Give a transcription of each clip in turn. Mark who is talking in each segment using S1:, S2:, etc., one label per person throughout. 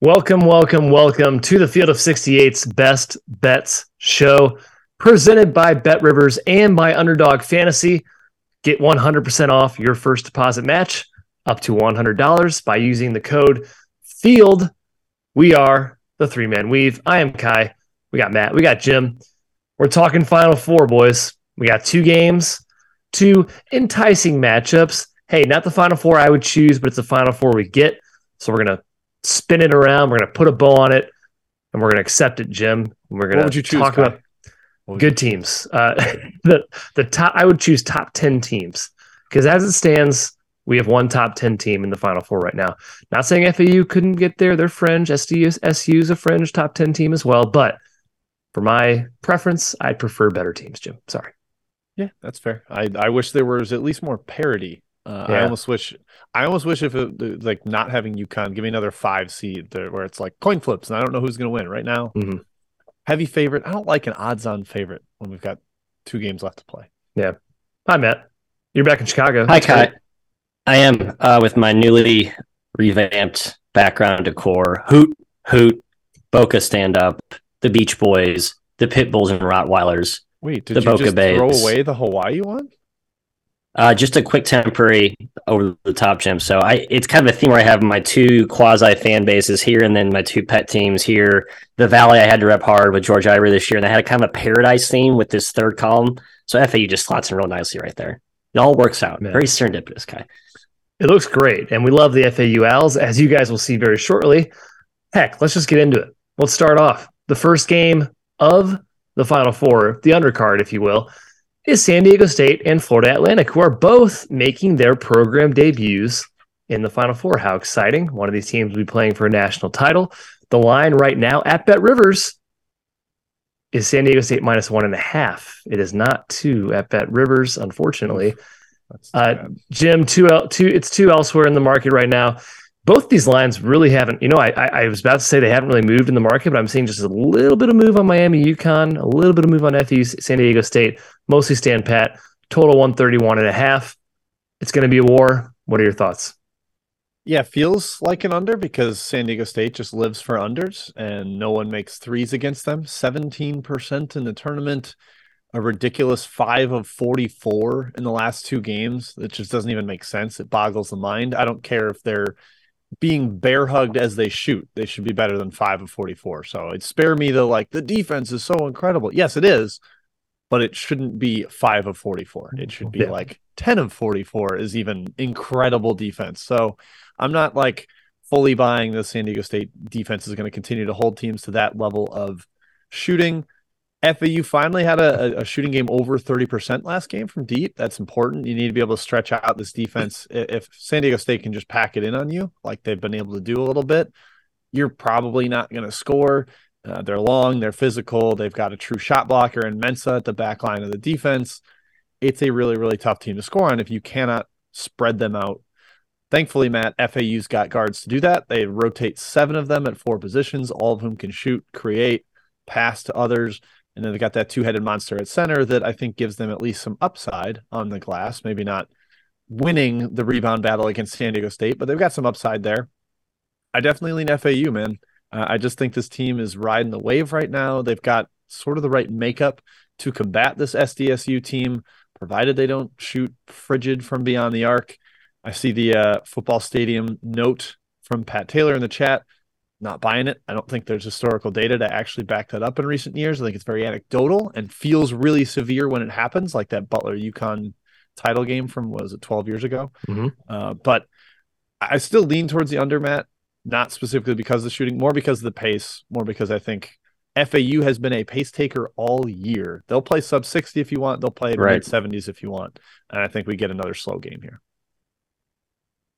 S1: Welcome, welcome, welcome to the Field of 68's Best Bets show, presented by BetRivers and by Underdog Fantasy. Get 100% off your first deposit match up to $100 by using the code FIELD. We are the three man weave. I am Ky. We got Matt. We got Jim. We're talking Final Four, boys. We got two games, two enticing matchups. Hey, not the Final Four I would choose, but it's the Final Four we get. So we're going to spin it around. We're going to put a bow on it, and we're going to accept it, Jim. We're going to talk Ky? about good teams. Uh, the the top. I would choose top ten teams because as it stands, we have one top ten team in the Final Four right now. Not saying FAU couldn't get there; they're fringe. SDU SU's a fringe top ten team as well. But for my preference, I'd prefer better teams. Jim, sorry.
S2: Yeah, that's fair. I I wish there was at least more parity uh, yeah. I almost wish, I almost wish if it like not having UConn, give me another five seed there, where it's like coin flips, and I don't know who's going to win right now. Mm-hmm. Heavy favorite. I don't like an odds-on favorite when we've got two games left to play.
S1: Yeah. Hi, Matt. You're back in Chicago.
S3: Hi, Ky. I am uh, with my newly revamped background decor. Hoot, hoot, Boca stand up, the Beach Boys, the Pit Bulls and Rottweilers.
S2: Wait, did the you Boca just Babes. throw away the Hawaii one?
S3: Uh, just a quick temporary over the top, Jim. So I, it's kind of a theme where I have my two quasi fan bases here, and then my two pet teams here. The Valley I had to rep hard with George Ivory this year, and I had a kind of a paradise theme with this third column. So FAU just slots in real nicely right there. It all works out. Very serendipitous, guy.
S1: It looks great, and we love the FAU Owls, as you guys will see very shortly. Heck, let's just get into it. Let's start off the first game of the Final Four, the undercard, if you will is San Diego State and Florida Atlantic, who are both making their program debuts in the Final Four. How exciting! One of these teams will be playing for a national title. The line right now at BetRivers is San Diego State minus one and a half. It is not two at BetRivers, unfortunately. Uh, Jim, two, two, it's two elsewhere in the market right now both these lines really haven't, you know, I, I was about to say they haven't really moved in the market, but I'm seeing just a little bit of move on Miami, UConn, a little bit of move on FU, San Diego State, mostly stand pat, total 131 and a half. It's going to be a war. What are your thoughts?
S2: Yeah, feels like an under because San Diego State just lives for unders and no one makes threes against them. 17% in the tournament, a ridiculous 5 of 44 in the last two games. It just doesn't even make sense. It boggles the mind. I don't care if they're being bear hugged as they shoot. They should be better than five of 44. So it spare me the like the defense is so incredible. Yes, it is, but it shouldn't be five of 44. It should be yeah. like 10 of 44 is even incredible defense. So I'm not like fully buying the San Diego State defense is going to continue to hold teams to that level of shooting. FAU finally had a, a, shooting game over 30% last game from deep. That's important. You need to be able to stretch out this defense. If San Diego State can just pack it in on you, like they've been able to do a little bit, you're probably not going to score. Uh, they're long, they're physical, they've got a true shot blocker and Mensah at the back line of the defense. It's a really, really tough team to score on if you cannot spread them out. Thankfully, Matt, FAU's got guards to do that. They rotate seven of them at four positions, all of whom can shoot, create, pass to others. And then they got that two headed monster at center that I think gives them at least some upside on the glass. Maybe not winning the rebound battle against San Diego State, but they've got some upside there. I definitely lean FAU, man. Uh, I just think this team is riding the wave right now. They've got sort of the right makeup to combat this SDSU team, provided they don't shoot frigid from beyond the arc. I see the uh, football stadium note from Pat Taylor in the chat not buying it. I don't think there's historical data to actually back that up in recent years. I think it's very anecdotal and feels really severe when it happens, like that Butler UConn title game from was it 12 years ago. Mm-hmm. Uh, but I still lean towards the under Matt, not specifically because of the shooting, more because of the pace, more because I think FAU has been a pace taker all year. They'll play sub 60 if you want, they'll play right. mid 70s if you want. And I think we get another slow game here.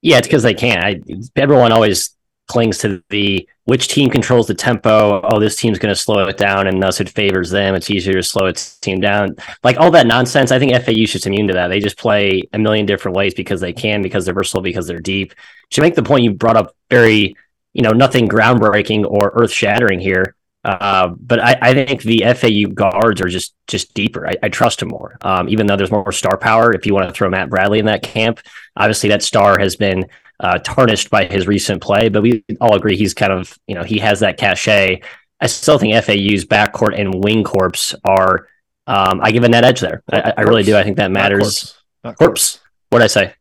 S3: Yeah, it's because they can. I, everyone always clings to the which team controls the tempo. Oh, this team's going to slow it down, and thus it favors them. It's easier to slow its team down. Like all that nonsense. I think FAU should immune to that. They just play a million different ways because they can, because they're versatile, because they're deep. To make the point you brought up, very you know nothing groundbreaking or earth shattering here. Uh, but I, I, think the FAU guards are just just deeper. I, I trust them more, um, even though there's more star power. If you want to throw Matt Bradley in that camp, obviously that star has been uh, tarnished by his recent play. But we all agree he's kind of, you know, he has that cachet. I still think FAU's backcourt and wing corps are. Um, I give a net edge there. I, I really do. I think that matters.
S2: Not
S3: corpse. What did I say?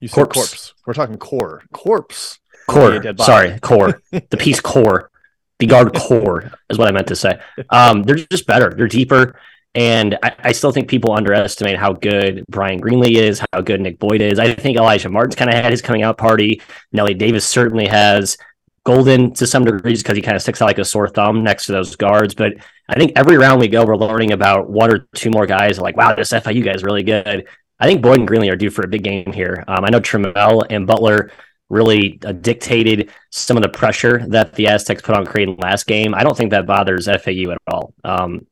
S2: You said
S3: Corpse.
S2: corpse. We're talking core. Corpse.
S3: Core.
S2: Yeah, dead body.
S3: Sorry, core. the piece core. The guard core is what I meant to say. Um, they're just better. They're deeper. And I, I still think people underestimate how good Bryan Greenlee is, how good Nick Boyd is. I think Alijah Martin's kind of had his coming out party. Nelly Davis certainly has. Goldin to some degrees because he kind of sticks out like a sore thumb next to those guards. But I think every round we go, we're learning about one or two more guys. Like, wow, this FIU guy is really good. I think Boyd and Greenlee are due for a big game here. Um, I know Trammell and Butler really uh, dictated some of the pressure that the Aztecs put on Creighton last game. I don't think that bothers FAU at all. Um,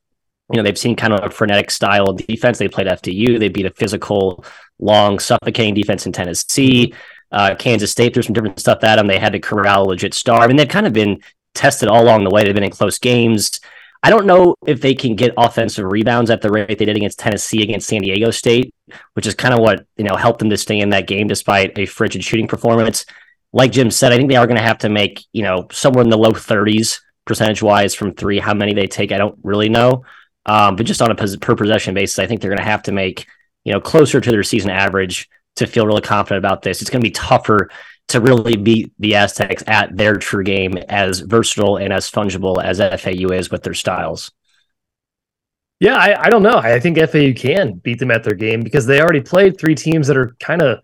S3: you know, they've seen kind of a frenetic style of defense. They played FDU. They beat a physical, long, suffocating defense in Tennessee. Uh, Kansas State threw some different stuff at them. They had to corral a legit star. I mean, they've kind of been tested all along the way. They've been in close games. I don't know if they can get offensive rebounds at the rate they did against Tennessee against San Diego State, which is kind of what you know helped them to stay in that game despite a frigid shooting performance. Like Jim said, I think they are going to have to make you know somewhere in the low 30s percentage wise from three. How many they take, I don't really know. Um, but just on a per possession basis, I think they're going to have to make you know closer to their season average to feel really confident about this. It's going to be tougher to really beat the Aztecs at their true game, as versatile and as fungible as FAU is with their styles.
S1: Yeah, I, I don't know. I think FAU can beat them at their game because they already played three teams that are kind of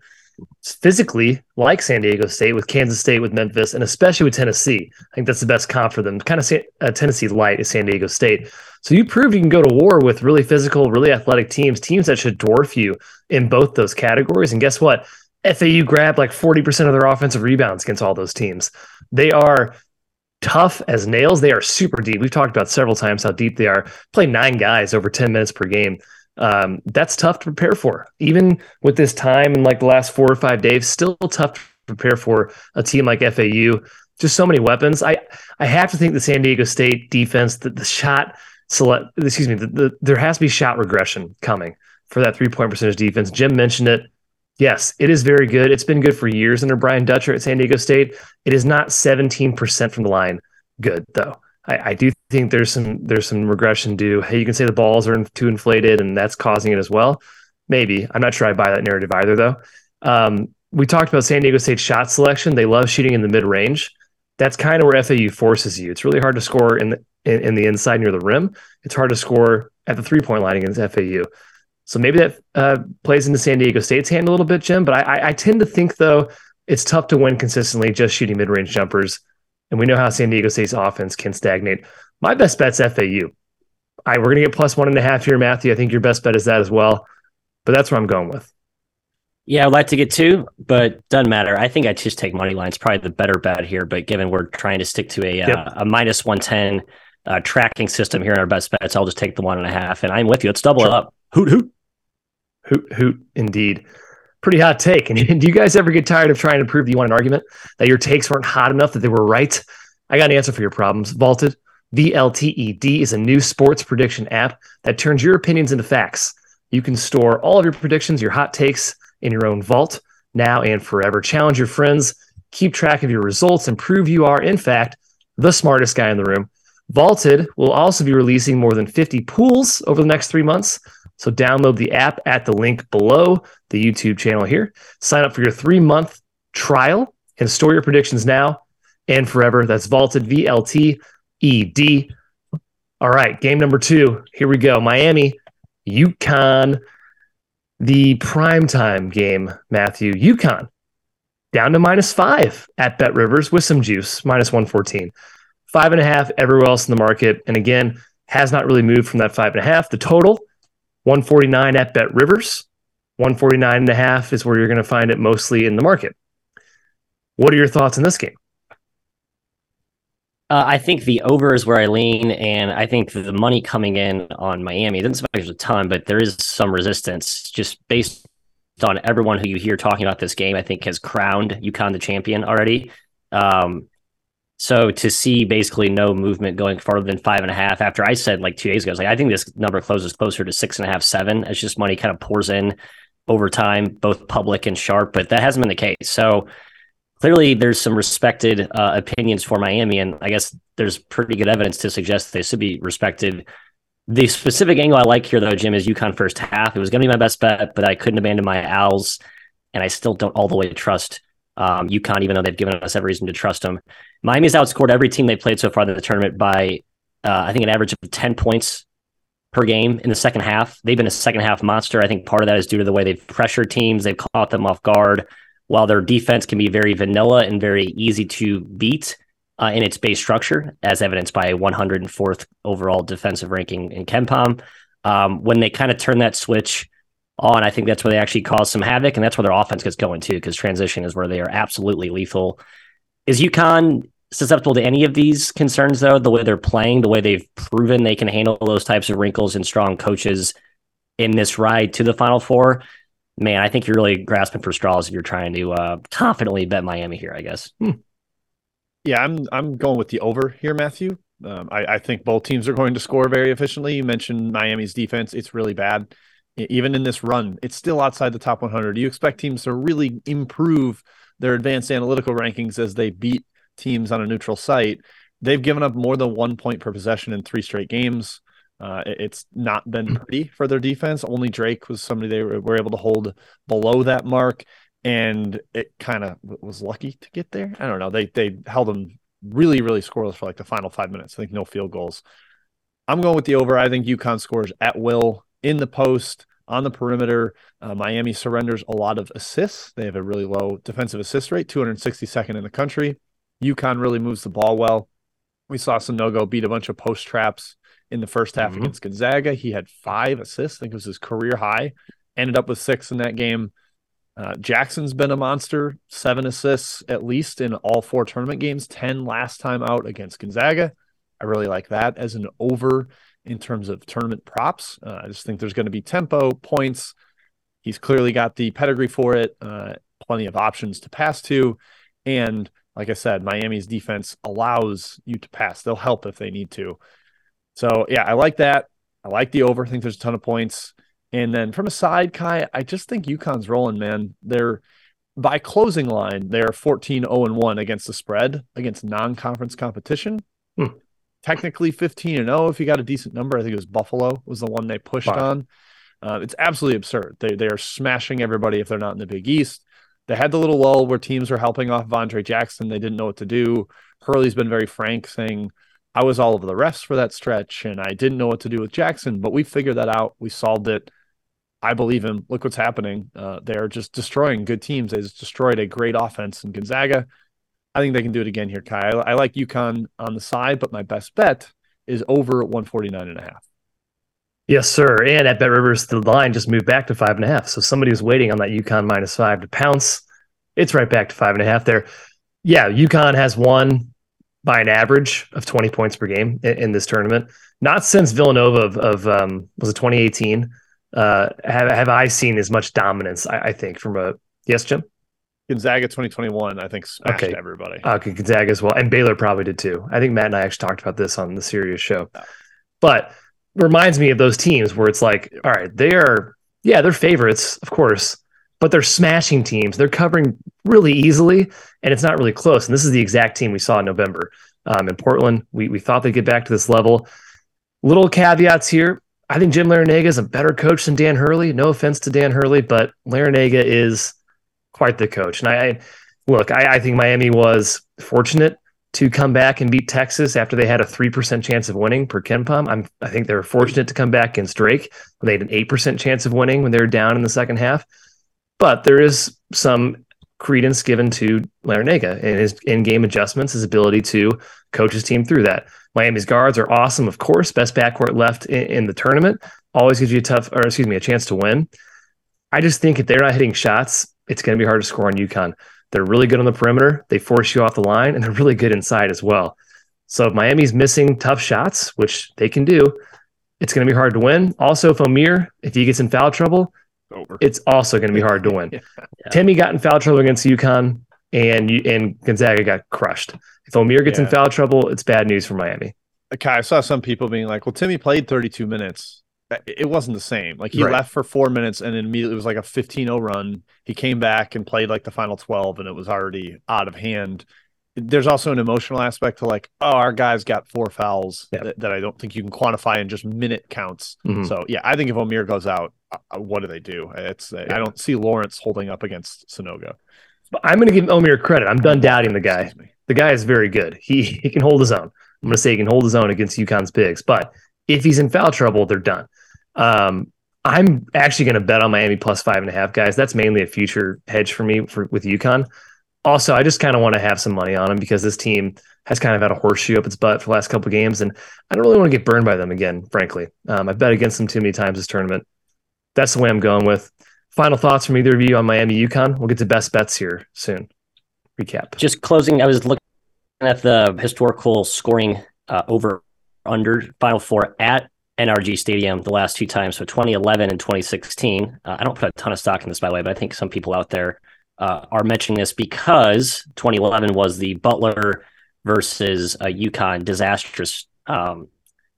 S1: physically like San Diego State with Kansas State with Memphis and especially with Tennessee. I think that's the best comp for them. Kind of uh, Tennessee light is San Diego State. So you proved you can go to war with really physical, really athletic teams, teams that should dwarf you in both those categories. And guess what? FAU grabbed like 40% of their offensive rebounds against all those teams. They are tough as nails. They are super deep. We've talked about several times how deep they are. Play nine guys over 10 minutes per game. Um, that's tough to prepare for. Even with this time in like the last four or five days, still tough to prepare for a team like FAU. Just so many weapons. I I have to think the San Diego State defense, the, the shot select, excuse me, the, the, there has to be shot regression coming for that three point percentage defense. Jim mentioned it. Yes, it is very good. It's been good for years under Brian Dutcher at San Diego State. It is not 17% from the line good though. I, I, do think there's some there's some regression due. Hey, you can say the balls are too inflated and that's causing it as well. Maybe I'm not sure I buy that narrative either though. Um, we talked about San Diego State shot selection. They love shooting in the mid range. That's kind of where FAU forces you. It's really hard to score in the in, in the inside near the rim. It's hard to score at the three point line against FAU. So maybe that uh, plays into San Diego State's hand a little bit, Jim. But I, I tend to think though it's tough to win consistently just shooting mid range jumpers, and we know how San Diego State's offense can stagnate. My best bet's FAU. All right, we're gonna get plus one and a half here, Matthew. I think your best bet is that as well, but that's where I'm going with.
S3: Yeah, I'd like to get two, but doesn't matter. I think I just take money line. It's probably the better bet here. But given we're trying to stick to a yep. uh, a minus one ten uh, tracking system here in our best bets, I'll just take the one and a half. And I'm with you. Let's double sure. it up. Hoot hoot.
S1: Hoot hoot indeed. Pretty hot take. And do you guys ever get tired of trying to prove you want an argument that your takes weren't hot enough that they were right? I got an answer for your problems. Vaulted, VLTED is a new sports prediction app that turns your opinions into facts. You can store all of your predictions, your hot takes in your own vault now and forever. Challenge your friends, keep track of your results, and prove you are, in fact, the smartest guy in the room. Vaulted will also be releasing more than 50 pools over the next three months. So download the app at the link below the YouTube channel here. Sign up for your three month trial and store your predictions now and forever. That's Vaulted, V L T E D. All right, game number two. Here we go. Miami, UConn, the primetime game, Matthew. UConn down to minus five at BetRivers with some juice, minus 114 five and a half everywhere else in the market. And again, has not really moved from that five and a half. The total 149 at BetRivers, 149 and a half is where you're going to find it mostly in the market. What are your thoughts on this game?
S3: Uh, I think the over is where I lean, and I think the money coming in on Miami doesn't seem like there's a ton, but there is some resistance just based on everyone who you hear talking about this game. I think has crowned UConn the champion already. Um, so to see basically no movement going farther than five and a half after I said like two days ago, I like, I think this number closes closer to six and a half, seven. It's just money kind of pours in over time, both public and sharp, but that hasn't been the case. So clearly there's some respected uh, opinions for Miami, and I guess there's pretty good evidence to suggest they should be respected. The specific angle I like here, though, Jim, is UConn first half. It was going to be my best bet, but I couldn't abandon my Owls, and I still don't all the way trust um, UConn, even though they've given us every reason to trust them. Miami's outscored every team they played so far in the tournament by, uh, I think, an average of 10 points per game in the second half. They've been a second half monster. I think part of that is due to the way they've pressured teams, they've caught them off guard. While their defense can be very vanilla and very easy to beat uh, in its base structure, as evidenced by a 104th overall defensive ranking in KenPom, um, when they kind of turn that switch on, I think that's where they actually cause some havoc, and that's where their offense gets going too, because transition is where they are absolutely lethal. Is UConn susceptible to any of these concerns, though? The way they're playing, the way they've proven they can handle those types of wrinkles and strong coaches in this ride to the Final Four. Man, I think you're really grasping for straws if you're trying to uh, confidently bet Miami here. I guess.
S2: Hmm. Yeah, I'm I'm going with the over here, Matthew. Um, I, I think both teams are going to score very efficiently. You mentioned Miami's defense; it's really bad even in this run, it's still outside the top 100. Do you expect teams to really improve their advanced analytical rankings as they beat teams on a neutral site? They've given up more than one point per possession in three straight games. Uh, it's not been hmm. pretty for their defense. Only Drake was somebody they were, were able to hold below that mark, and it kind of was lucky to get there. I don't know. They they held them really really scoreless for like the final five minutes. I think no field goals. I'm going with the over. I think UConn scores at will in the post, on the perimeter. Uh, Miami surrenders a lot of assists. They have a really low defensive assist rate, 262nd in the country. UConn really moves the ball well. We saw Sanogo beat a bunch of post traps in the first half mm-hmm. against Gonzaga. He had five assists. I think it was his career high. Ended up with six in that game. Uh, Jackson's been a monster, seven assists at least in all four tournament games, 10 last time out against Gonzaga. I really like that as an over in terms of tournament props. Uh, I just think there's going to be tempo, points. He's clearly got the pedigree for it, uh, plenty of options to pass to. And like I said, Miami's defense allows you to pass. They'll help if they need to. So, yeah, I like that. I like the over. I think there's a ton of points. And then from a side, Ky, I just think UConn's rolling, man. They're by closing line, they're 14 0 1 against the spread against non conference competition. Hmm technically 15 and 0 if you got a decent number. I think it was Buffalo was the one they pushed on. Uh, it's absolutely absurd. They they are smashing everybody if they're not in the Big East. They had the little lull where teams were helping off Andre Jackson. They didn't know what to do. Hurley's been very frank, saying I was all over the refs for that stretch, and I didn't know what to do with Jackson. But we figured that out. We solved it. I believe him. Look what's happening. Uh, they're just destroying good teams. They just destroyed a great offense in Gonzaga. I think they can do it again here, Ky. I, I like UConn on the side, but my best bet is over 149 and a half.
S1: Yes, sir. And at BetRivers, the line just moved back to five and a half. So somebody was waiting on that UConn minus five to pounce. It's right back to five and a half there. Yeah, UConn has won by an average of 20 points per game in, in this tournament. Not since Villanova of, of um, was it 2018? Uh, have, have I seen as much dominance, I, I think, from a yes, Jim?
S2: Gonzaga 2021, I think, smashed okay. everybody.
S1: Okay, Gonzaga as well. And Baylor probably did too. I think Matt and I actually talked about this on the Sirius show. Yeah. But reminds me of those teams where it's like, all right, they are, yeah, they're favorites, of course, but they're smashing teams. They're covering really easily, and it's not really close. And this is the exact team we saw in November um, in Portland. We, we thought they'd get back to this level. Little caveats here. I think Jim Larrañaga is a better coach than Dan Hurley. No offense to Dan Hurley, but Larrañaga is – quite the coach. And I, I look, I, I, think Miami was fortunate to come back and beat Texas after they had a three percent chance of winning per KenPom. I'm, I think they were fortunate to come back against Drake. when They had an eight percent chance of winning when they were down in the second half. But there is some credence given to Larrañaga and his in-game adjustments, his ability to coach his team through that. Miami's guards are awesome, of course. Best backcourt left in, in the tournament. Always gives you a tough, or excuse me, a chance to win. I just think if they're not hitting shots, it's going to be hard to score on UConn. They're really good on the perimeter. They force you off the line, and they're really good inside as well. So if Miami's missing tough shots, which they can do, it's going to be hard to win. Also, if Omier, if he gets in foul trouble, Over. it's also going to be hard to win. yeah. Timme got in foul trouble against UConn, and and Gonzaga got crushed. If Omier gets yeah. in foul trouble, it's bad news for Miami.
S2: Okay, I saw some people being like, "Well, Timme played 32 minutes it wasn't the same. Like he
S1: Right.
S2: left for four minutes and then immediately it was like a 15-0 run. He came back and played like the final 12 and it was already out of hand. There's also an emotional aspect to like, oh, our guys got four fouls
S1: Yeah.
S2: that, that I don't think you can quantify in just minute counts.
S1: Mhm.
S2: So yeah, I think if Omier goes out, uh, what do they do? It's uh, I don't see Lawrence holding up against Sanogo.
S1: But I'm going to give Omier credit. I'm done doubting the guy. The guy is very good. He he can hold his own. I'm going to say he can hold his own against UConn's bigs. But if he's in foul trouble, they're done. Um, I'm actually going to bet on Miami plus five and a half, guys. That's mainly a future hedge for me for with UConn. Also, I just kind of want to have some money on them because this team has kind of had a horseshoe up its butt for the last couple games, and I don't really want to get burned by them again. Frankly, um, I've bet against them too many times this tournament. That's the way I'm going with. Final thoughts from either of you on Miami UConn? We'll get to best bets here soon. Recap.
S3: Just closing, I was looking at the historical scoring uh, over under Final Four at NRG Stadium the last two times, so 2011 and 2016. Uh, I don't put a ton of stock in this, by the way, but I think some people out there uh, are mentioning this because 2011 was the Butler versus uh, UConn disastrous um,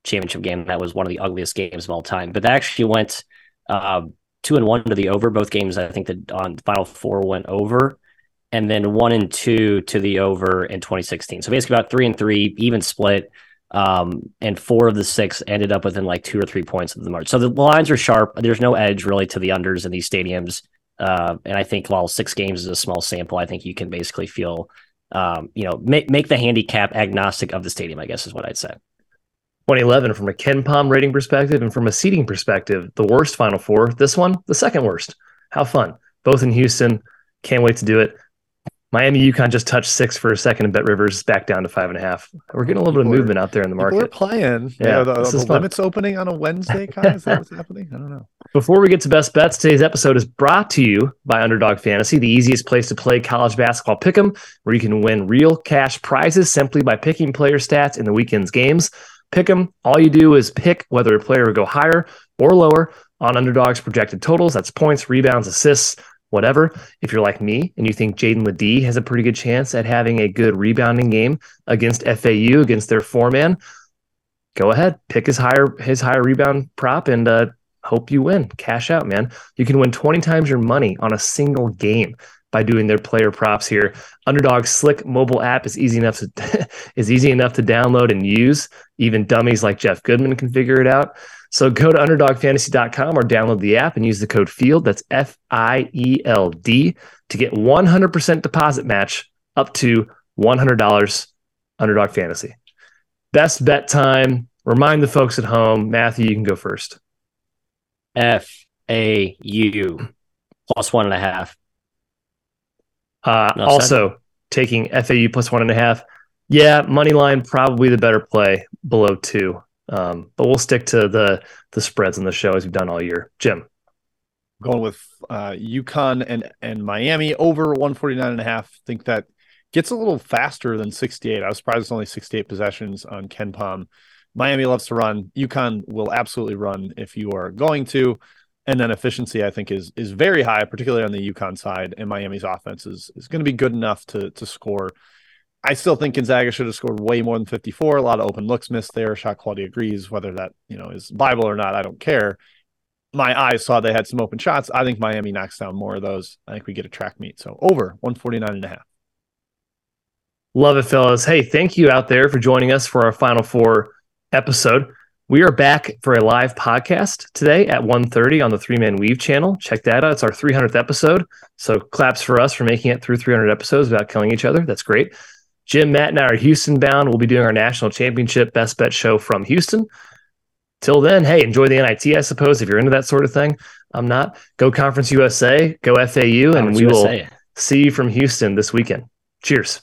S3: championship game. That was one of the ugliest games of all time. But that actually went uh, two and one to the over. Both games, I think, that on Final Four went over and then one and two to the over in 2016. So basically about three and three, even split. Um, and four of the six ended up within like two or three points of the march. So the lines are sharp. There's no edge really to the unders in these stadiums. Uh, and I think while six games is a small sample, I think you can basically feel, um, you know, make make the handicap agnostic of the stadium. I guess is what I'd say.
S1: 2011 from a KenPom rating perspective and from a seating perspective, the worst Final Four. This one, the second worst. How fun! Both in Houston. Can't wait to do it. Miami UConn just touched six for a second, and BetRivers back down to five and a half. We're getting a little bit of
S2: People are-
S1: movement out there in the market.
S2: We're playing.
S1: Yeah,
S2: the,
S1: this
S2: the
S1: fun.
S2: limits opening on a Wednesday, Ky. Is that what's happening? I don't know.
S1: Before we get to best bets, today's episode is brought to you by Underdog Fantasy, the easiest place to play college basketball pick'em, where you can win real cash prizes simply by picking player stats in the weekend's games. Pick'em, all you do is pick whether a player will go higher or lower on Underdog's projected totals. That's points, rebounds, assists, whatever. If you're like me and you think Jaedon LeDee has a pretty good chance at having a good rebounding game against FAU, against their four man, go ahead, pick his higher his higher rebound prop and uh, hope you win. Cash out, man. You can win 20 times your money on a single game by doing their player props here. Underdog's slick mobile app is easy enough to is easy enough to download and use. Even dummies like Jeff Goodman can figure it out. So go to underdogfantasy.com or download the app and use the code FIELD, that's F I E L D, to get 100% deposit match up to $100 Underdog Fantasy. Best bet time. Remind the folks at home. Matthew, you can go first.
S3: F A U plus one and a half.
S1: Uh,
S3: No,
S1: also, taking FAU plus one and a half. Yeah, money line probably the better play below two. Um, but we'll stick to the the spreads in the show as we've done all year. Jim,
S2: going with uh UConn and and Miami over 149 and a half. Think that gets a little faster than 68. I was surprised it's only 68 possessions on KenPom. Miami loves to run. UConn will absolutely run if you are going to. And then efficiency, I think, is is very high, particularly on the UConn side. And Miami's offense is is going to be good enough to to score. I still think Gonzaga should have scored way more than 54. A lot of open looks missed there. Shot quality agrees. Whether that you know is Bible or not, I don't care my eyes saw they had some open shots. I think Miami knocks down more of those. I think we get a track meet. So over 149 and a half.
S1: love it, fellas. Hey, thank you out there for joining us for our Final Four episode. We are back for a live podcast today at 1.30 on the Three Man Weave channel. Check that out. It's our 300th episode. So claps for us for making it through 300 episodes without killing each other. That's great. Jim, Matt, and I are Houston bound. We'll be doing our national championship best bet show from Houston. Till then, hey, enjoy the NIT, I suppose, if you're into that sort of thing. I'm not. Go Conference USA, go FAU, and
S3: Conference
S1: we will see you from Houston this weekend. Cheers.